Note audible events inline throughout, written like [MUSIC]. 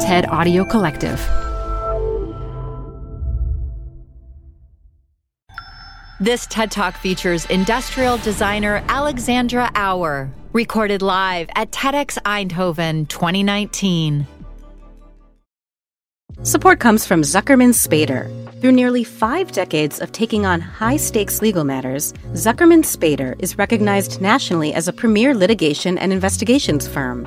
TED Audio Collective. This TED Talk features industrial designer Alexandra Auer, recorded live at TEDx Eindhoven 2019. Support comes from Zuckerman Spader. Through nearly five decades of taking on high stakes legal matters, Zuckerman Spader is recognized nationally as a premier litigation and investigations firm.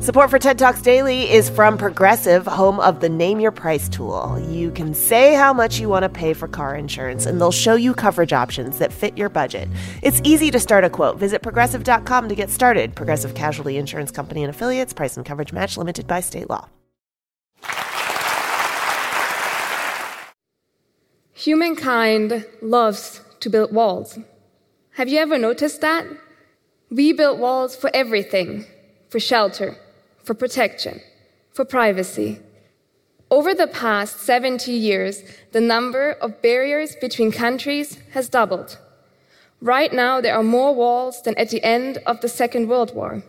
Support for TED Talks Daily is from Progressive, home of the Name Your Price tool. You can say how much you want to pay for car insurance, and they'll show you coverage options that fit your budget. It's easy to start a quote. Visit progressive.com to get started. Progressive Casualty Insurance Company and affiliates, price and coverage match limited by state law. Humankind loves to build walls. Have you ever noticed that? We build walls for everything for shelter, for protection, for privacy. Over the past 70 years, the number of barriers between countries has doubled. Right now, there are more walls than at the end of the Second World War,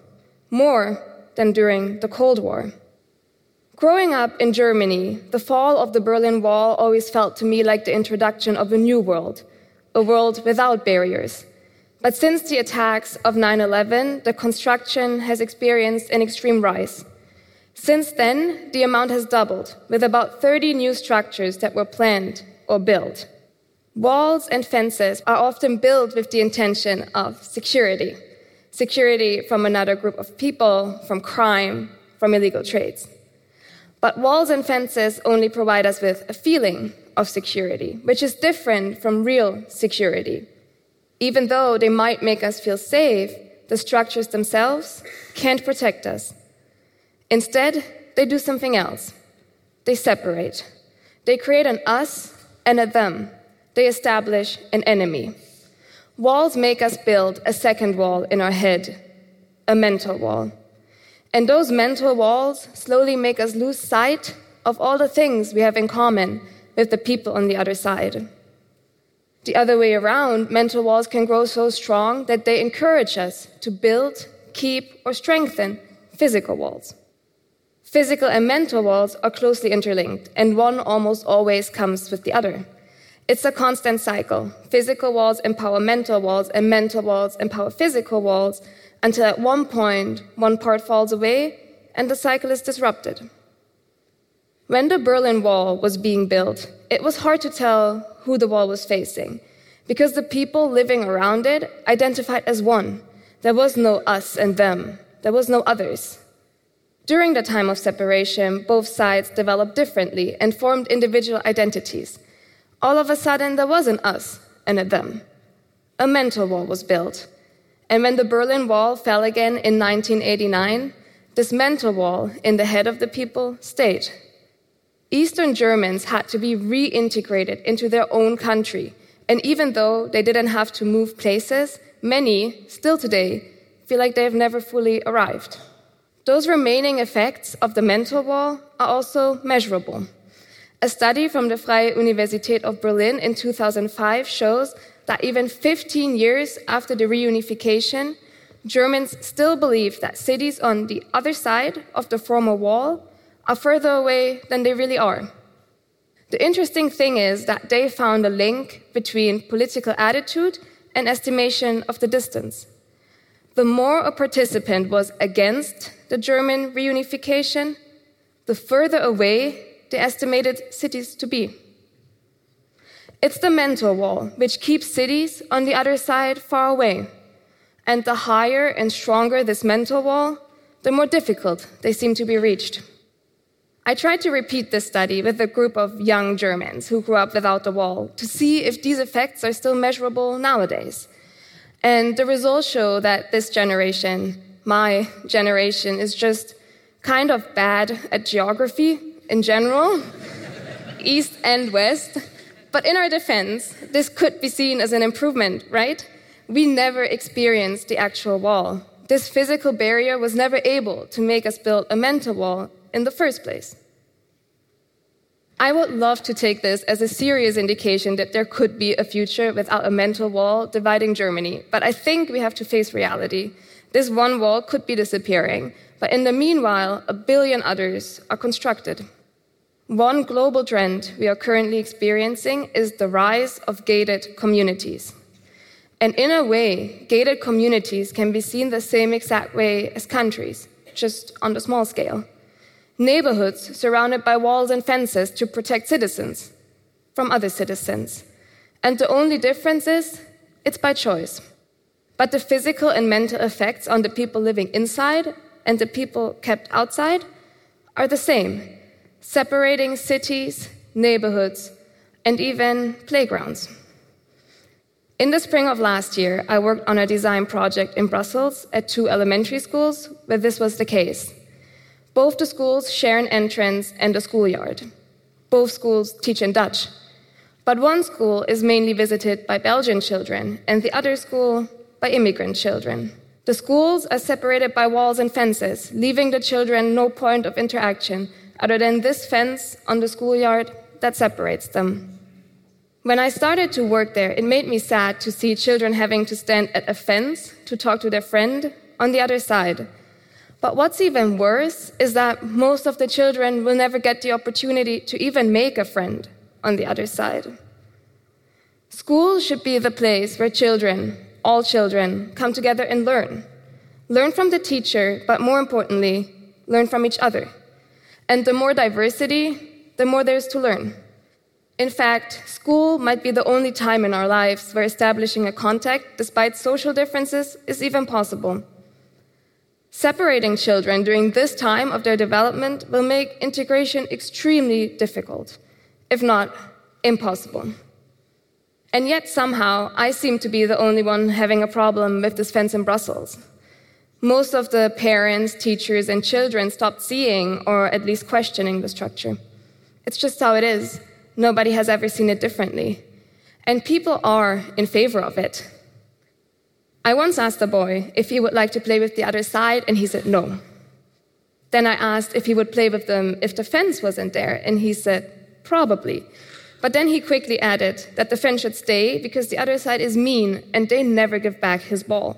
more than during the Cold War. Growing up in Germany, the fall of the Berlin Wall always felt to me like the introduction of a new world, a world without barriers. But since the attacks of 9 11, the construction has experienced an extreme rise. Since then, the amount has doubled, with about 30 new structures that were planned or built. Walls and fences are often built with the intention of security security from another group of people, from crime, from illegal trades. But walls and fences only provide us with a feeling of security, which is different from real security. Even though they might make us feel safe, the structures themselves can't protect us. Instead, they do something else. They separate. They create an us and a them. They establish an enemy. Walls make us build a second wall in our head, a mental wall. And those mental walls slowly make us lose sight of all the things we have in common with the people on the other side. The other way around, mental walls can grow so strong that they encourage us to build, keep, or strengthen physical walls. Physical and mental walls are closely interlinked, and one almost always comes with the other. It's a constant cycle. Physical walls empower mental walls, and mental walls empower physical walls until at one point one part falls away and the cycle is disrupted. When the Berlin Wall was being built, it was hard to tell who the wall was facing because the people living around it identified as one. There was no us and them, there was no others. During the time of separation, both sides developed differently and formed individual identities. All of a sudden, there was an us and a them. A mental wall was built. And when the Berlin Wall fell again in 1989, this mental wall in the head of the people stayed. Eastern Germans had to be reintegrated into their own country. And even though they didn't have to move places, many, still today, feel like they've never fully arrived. Those remaining effects of the mental wall are also measurable. A study from the Freie Universität of Berlin in 2005 shows that even 15 years after the reunification, Germans still believe that cities on the other side of the former wall are further away than they really are. The interesting thing is that they found a link between political attitude and estimation of the distance. The more a participant was against the German reunification, the further away they estimated cities to be. It's the mental wall which keeps cities on the other side far away. And the higher and stronger this mental wall, the more difficult they seem to be reached. I tried to repeat this study with a group of young Germans who grew up without the wall to see if these effects are still measurable nowadays. And the results show that this generation, my generation, is just kind of bad at geography in general, [LAUGHS] east and west. But in our defense, this could be seen as an improvement, right? We never experienced the actual wall. This physical barrier was never able to make us build a mental wall in the first place. I would love to take this as a serious indication that there could be a future without a mental wall dividing Germany, but I think we have to face reality. This one wall could be disappearing, but in the meanwhile, a billion others are constructed. One global trend we are currently experiencing is the rise of gated communities. And in a way, gated communities can be seen the same exact way as countries, just on the small scale neighborhoods surrounded by walls and fences to protect citizens from other citizens. And the only difference is it's by choice. But the physical and mental effects on the people living inside and the people kept outside are the same, separating cities, neighborhoods, and even playgrounds. In the spring of last year, I worked on a design project in Brussels at two elementary schools where this was the case. Both the schools share an entrance and a schoolyard. Both schools teach in Dutch. But one school is mainly visited by Belgian children, and the other school by immigrant children. The schools are separated by walls and fences, leaving the children no point of interaction other than this fence on the schoolyard that separates them. When I started to work there, it made me sad to see children having to stand at a fence to talk to their friend on the other side but what's even worse is that most of the children will never get the opportunity to even make a friend on the other side. School should be the place where children, all children, come together and learn. Learn from the teacher, but more importantly, learn from each other. And the more diversity, the more there's to learn. In fact, school might be the only time in our lives where establishing a contact, despite social differences, is even possible. Separating children during this time of their development will make integration extremely difficult, if not impossible. And yet, somehow, I seem to be the only one having a problem with this fence in Brussels. Most of the parents, teachers, and children stopped seeing or at least questioning the structure. It's just how it is. Nobody has ever seen it differently. And people are in favor of it. I once asked the boy if he would like to play with the other side, and he said no. Then I asked if he would play with them if the fence wasn't there, and he said probably. But then he quickly added that the fence should stay because the other side is mean and they never give back his ball.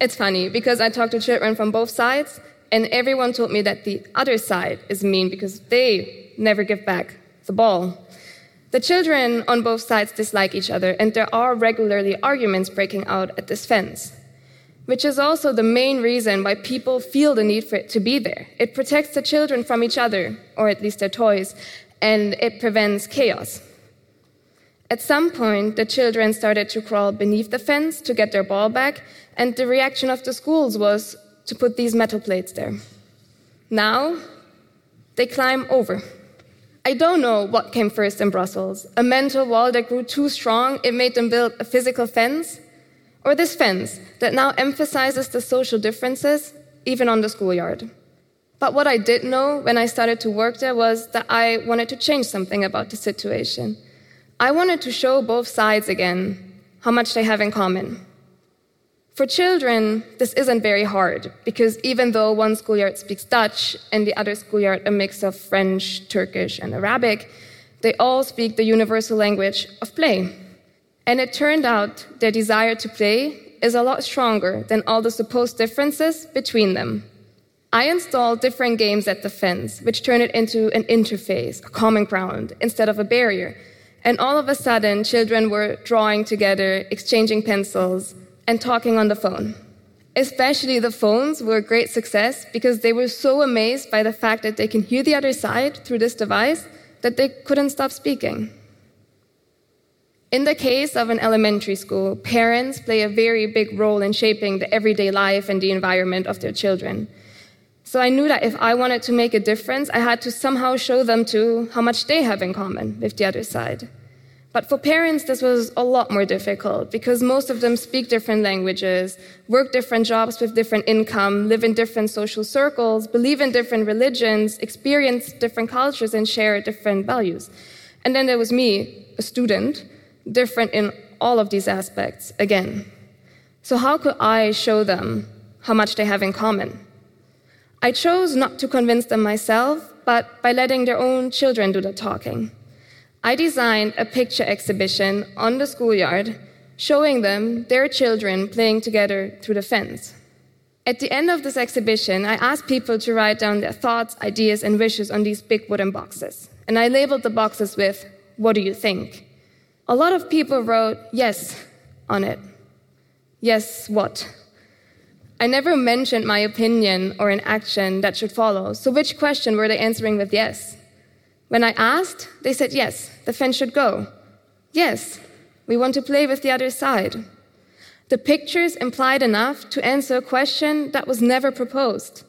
It's funny because I talked to children from both sides, and everyone told me that the other side is mean because they never give back the ball. The children on both sides dislike each other, and there are regularly arguments breaking out at this fence, which is also the main reason why people feel the need for it to be there. It protects the children from each other, or at least their toys, and it prevents chaos. At some point, the children started to crawl beneath the fence to get their ball back, and the reaction of the schools was to put these metal plates there. Now, they climb over. I don't know what came first in Brussels a mental wall that grew too strong, it made them build a physical fence, or this fence that now emphasizes the social differences, even on the schoolyard. But what I did know when I started to work there was that I wanted to change something about the situation. I wanted to show both sides again how much they have in common. For children, this isn't very hard because even though one schoolyard speaks Dutch and the other schoolyard a mix of French, Turkish, and Arabic, they all speak the universal language of play. And it turned out their desire to play is a lot stronger than all the supposed differences between them. I installed different games at the fence, which turned it into an interface, a common ground, instead of a barrier. And all of a sudden, children were drawing together, exchanging pencils, and talking on the phone. Especially the phones were a great success because they were so amazed by the fact that they can hear the other side through this device that they couldn't stop speaking. In the case of an elementary school, parents play a very big role in shaping the everyday life and the environment of their children. So I knew that if I wanted to make a difference, I had to somehow show them to how much they have in common with the other side. But for parents, this was a lot more difficult because most of them speak different languages, work different jobs with different income, live in different social circles, believe in different religions, experience different cultures, and share different values. And then there was me, a student, different in all of these aspects again. So, how could I show them how much they have in common? I chose not to convince them myself, but by letting their own children do the talking. I designed a picture exhibition on the schoolyard showing them their children playing together through the fence. At the end of this exhibition, I asked people to write down their thoughts, ideas, and wishes on these big wooden boxes. And I labeled the boxes with, What do you think? A lot of people wrote yes on it. Yes, what? I never mentioned my opinion or an action that should follow, so which question were they answering with yes? When I asked, they said yes, the fence should go. Yes, we want to play with the other side. The pictures implied enough to answer a question that was never proposed.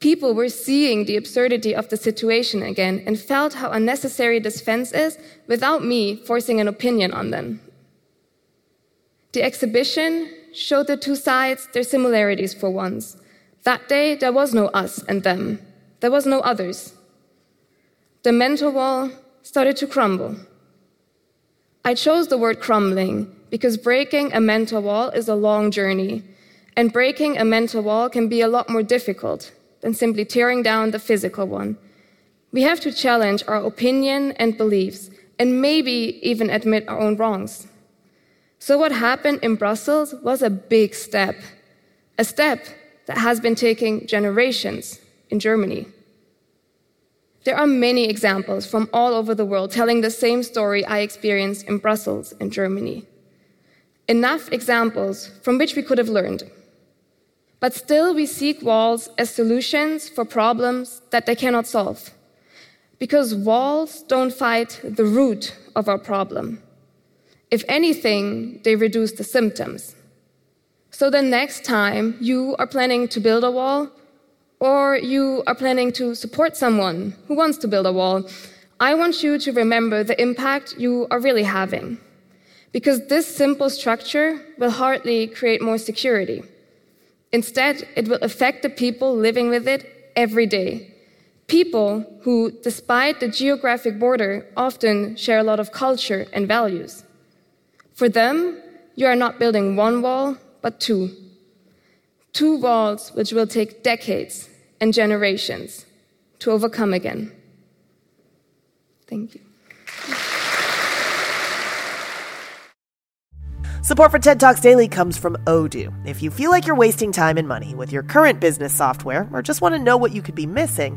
People were seeing the absurdity of the situation again and felt how unnecessary this fence is without me forcing an opinion on them. The exhibition showed the two sides their similarities for once. That day, there was no us and them, there was no others. The mental wall started to crumble. I chose the word crumbling because breaking a mental wall is a long journey, and breaking a mental wall can be a lot more difficult than simply tearing down the physical one. We have to challenge our opinion and beliefs, and maybe even admit our own wrongs. So, what happened in Brussels was a big step, a step that has been taking generations in Germany. There are many examples from all over the world telling the same story I experienced in Brussels in Germany. Enough examples from which we could have learned. But still, we seek walls as solutions for problems that they cannot solve. Because walls don't fight the root of our problem. If anything, they reduce the symptoms. So the next time you are planning to build a wall, or you are planning to support someone who wants to build a wall, I want you to remember the impact you are really having. Because this simple structure will hardly create more security. Instead, it will affect the people living with it every day. People who, despite the geographic border, often share a lot of culture and values. For them, you are not building one wall, but two. Two walls which will take decades and generations to overcome again. Thank you. Support for TED Talks Daily comes from Odoo. If you feel like you're wasting time and money with your current business software or just want to know what you could be missing,